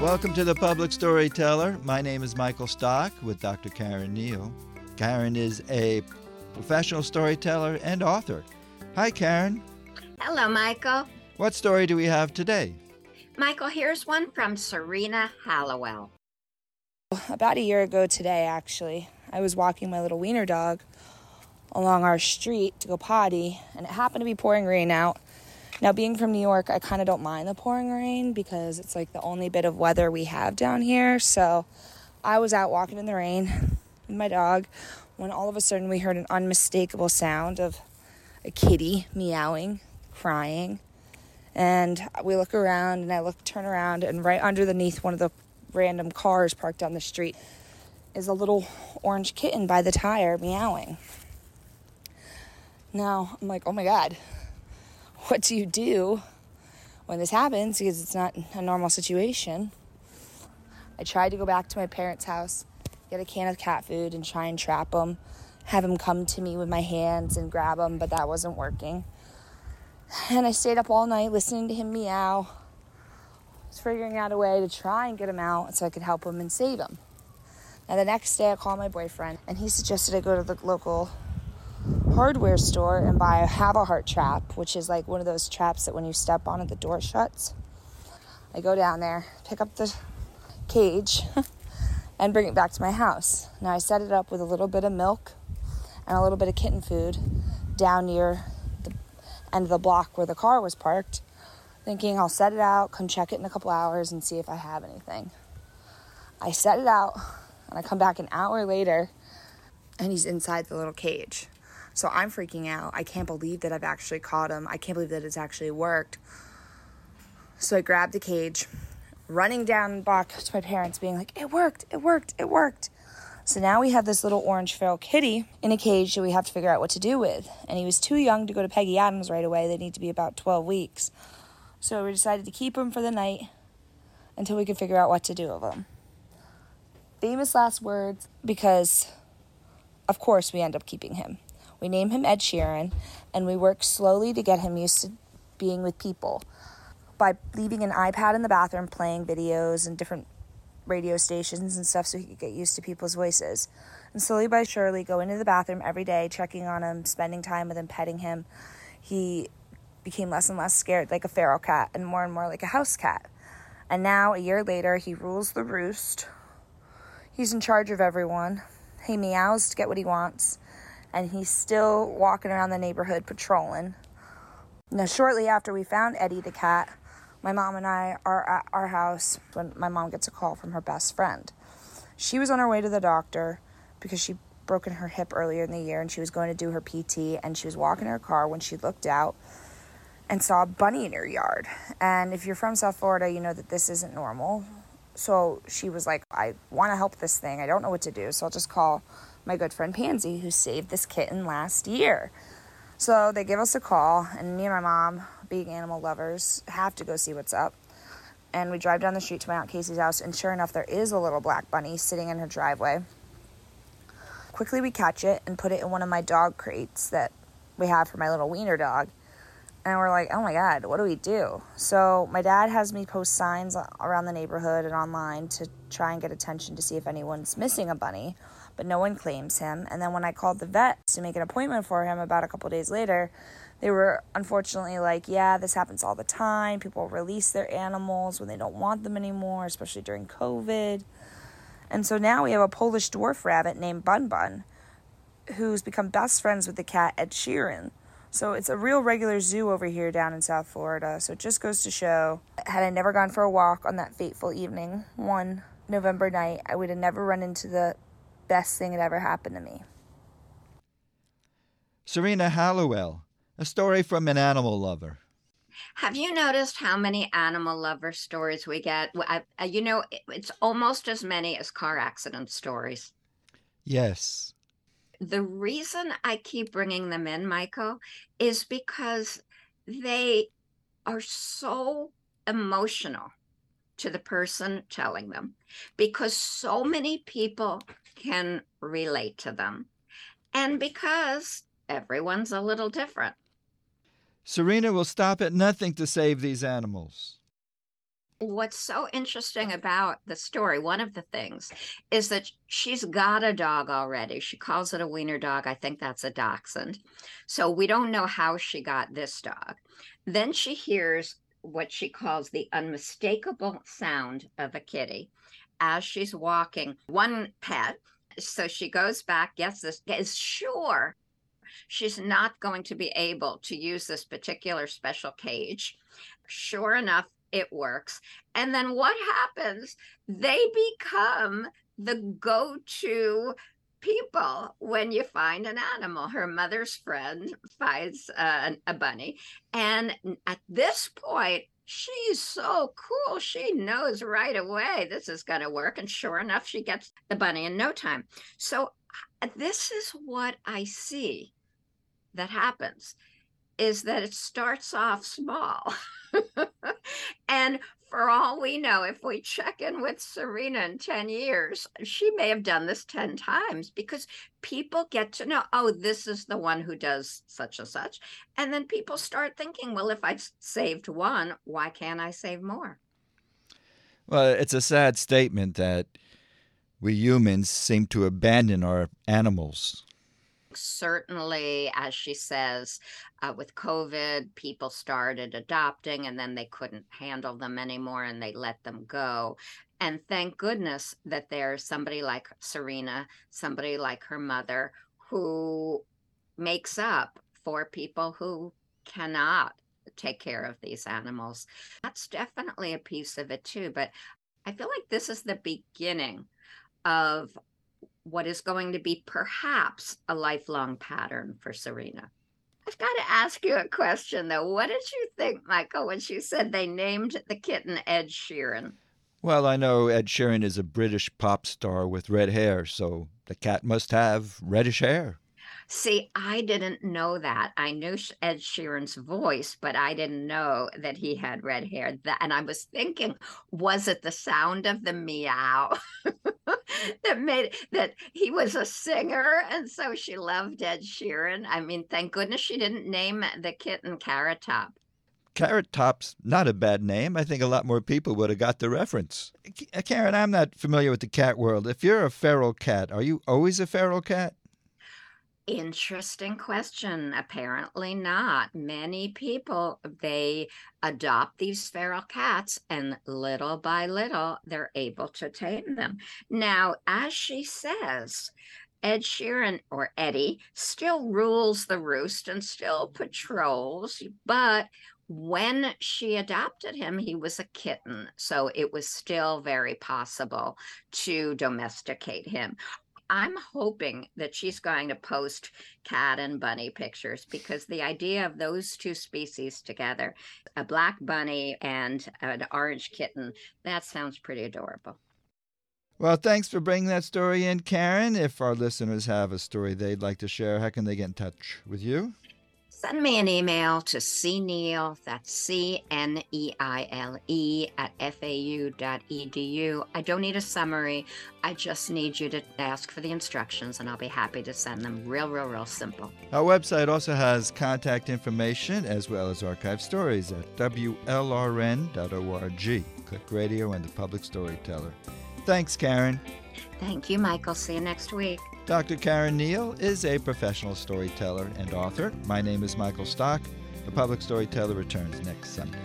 Welcome to the Public Storyteller. My name is Michael Stock with Dr. Karen Neal. Karen is a professional storyteller and author. Hi, Karen. Hello, Michael. What story do we have today? Michael, here's one from Serena Hallowell. About a year ago today, actually, I was walking my little wiener dog along our street to go potty, and it happened to be pouring rain out. Now, being from New York, I kind of don't mind the pouring rain because it's like the only bit of weather we have down here. So I was out walking in the rain with my dog when all of a sudden we heard an unmistakable sound of a kitty meowing, crying. And we look around and I look, turn around, and right underneath one of the random cars parked on the street is a little orange kitten by the tire meowing. Now I'm like, oh my God, what do you do when this happens? Because it's not a normal situation. I tried to go back to my parents' house, get a can of cat food, and try and trap them, have them come to me with my hands and grab them, but that wasn't working. And I stayed up all night listening to him meow, was figuring out a way to try and get him out so I could help him and save him. Now, the next day, I called my boyfriend, and he suggested I go to the local hardware store and buy a Havahart trap, which is like one of those traps that when you step on it, the door shuts. I go down there, pick up the cage, and bring it back to my house. Now, I set it up with a little bit of milk and a little bit of kitten food down near the end of the block where the car was parked, thinking I'll set it out, come check it in a couple hours, and see if I have anything. I set it out, and I come back an hour later, and he's inside the little cage. So I'm freaking out. I can't believe that I've actually caught him. I can't believe that it's actually worked. So I grabbed the cage, running down back to my parents, being like, It worked, it worked, it worked. So now we have this little orange feral kitty in a cage that we have to figure out what to do with. And he was too young to go to Peggy Adams right away. They need to be about 12 weeks. So we decided to keep him for the night until we could figure out what to do with him. Famous last words because, of course, we end up keeping him. We name him Ed Sheeran, and we work slowly to get him used to being with people by leaving an iPad in the bathroom playing videos and different radio stations and stuff so he could get used to people's voices. And slowly by surely go into the bathroom every day, checking on him, spending time with him, petting him. He became less and less scared like a feral cat and more and more like a house cat. And now, a year later, he rules the roost. He's in charge of everyone. He meows to get what he wants and he's still walking around the neighborhood patrolling. Now, shortly after we found Eddie the cat, my mom and I are at our house when my mom gets a call from her best friend. She was on her way to the doctor because she broken her hip earlier in the year and she was going to do her PT and she was walking in her car when she looked out and saw a bunny in her yard. And if you're from South Florida, you know that this isn't normal. So she was like, I want to help this thing. I don't know what to do. So I'll just call my good friend Pansy, who saved this kitten last year. So they give us a call, and me and my mom, being animal lovers, have to go see what's up. And we drive down the street to my Aunt Casey's house, and sure enough, there is a little black bunny sitting in her driveway. Quickly, we catch it and put it in one of my dog crates that we have for my little wiener dog. And we're like, oh my God, what do we do? So, my dad has me post signs around the neighborhood and online to try and get attention to see if anyone's missing a bunny but no one claims him. And then when I called the vet to make an appointment for him about a couple days later, they were unfortunately like, yeah, this happens all the time. People release their animals when they don't want them anymore, especially during COVID. And so now we have a Polish dwarf rabbit named Bun Bun who's become best friends with the cat Ed Sheeran. So it's a real regular zoo over here down in South Florida. So it just goes to show had I never gone for a walk on that fateful evening, one November night, I would have never run into the best thing that ever happened to me. Serena Hallowell, a story from an animal lover. Have you noticed how many animal lover stories we get? I, you know, it's almost as many as car accident stories. Yes. The reason I keep bringing them in, Michael, is because they are so emotional to the person telling them because so many people can relate to them and because everyone's a little different. Serena will stop at nothing to save these animals. What's so interesting about the story, one of the things, is that she's got a dog already. She calls it a wiener dog. I think that's a dachshund. So we don't know how she got this dog. Then she hears what she calls the unmistakable sound of a kitty as she's walking one pet. So she goes back, gets this, is sure she's not going to be able to use this particular special cage. Sure enough, it works. And then what happens? They become the go to people when you find an animal. Her mother's friend finds uh, a bunny. And at this point, she's so cool. She knows right away this is going to work. And sure enough, she gets the bunny in no time. So, uh, this is what I see that happens is that it starts off small. and for all we know, if we check in with Serena in 10 years, she may have done this 10 times because people get to know, oh, this is the one who does such and such. And then people start thinking, well, if I saved one, why can't I save more? Well, it's a sad statement that we humans seem to abandon our animals certainly, as she says, uh, with COVID, people started adopting and then they couldn't handle them anymore and they let them go. And thank goodness that there's somebody like Serena, somebody like her mother, who makes up for people who cannot take care of these animals. That's definitely a piece of it too. But I feel like this is the beginning of what is going to be perhaps a lifelong pattern for Serena. I've got to ask you a question though. What did you think, Michael, when she said they named the kitten Ed Sheeran? Well, I know Ed Sheeran is a British pop star with red hair, so the cat must have reddish hair. See, I didn't know that. I knew Ed Sheeran's voice, but I didn't know that he had red hair. That, and I was thinking, was it the sound of the meow that made that he was a singer, and so she loved Ed Sheeran? I mean, thank goodness she didn't name the kitten Carrot Top. Carrot Top's not a bad name. I think a lot more people would have got the reference. Uh, Karen, I'm not familiar with the cat world. If you're a feral cat, are you always a feral cat? Interesting question. Apparently not. Many people they adopt these feral cats and little by little they're able to tame them. Now, as she says, Ed Sheeran or Eddie still rules the roost and still patrols, but when she adopted him, he was a kitten. So it was still very possible to domesticate him. I'm hoping that she's going to post cat and bunny pictures because the idea of those two species together, a black bunny and an orange kitten, that sounds pretty adorable. Well, thanks for bringing that story in, Karen. If our listeners have a story they'd like to share, how can they get in touch with you? Send me an email to cneil, that's C N E I L E, at fau.edu. I don't need a summary. I just need you to ask for the instructions, and I'll be happy to send them real, real, real simple. Our website also has contact information as well as archive stories at WLRN.org. Click radio and the public storyteller. Thanks, Karen. Thank you, Michael. See you next week. Dr. Karen Neal is a professional storyteller and author. My name is Michael Stock. The Public Storyteller returns next Sunday.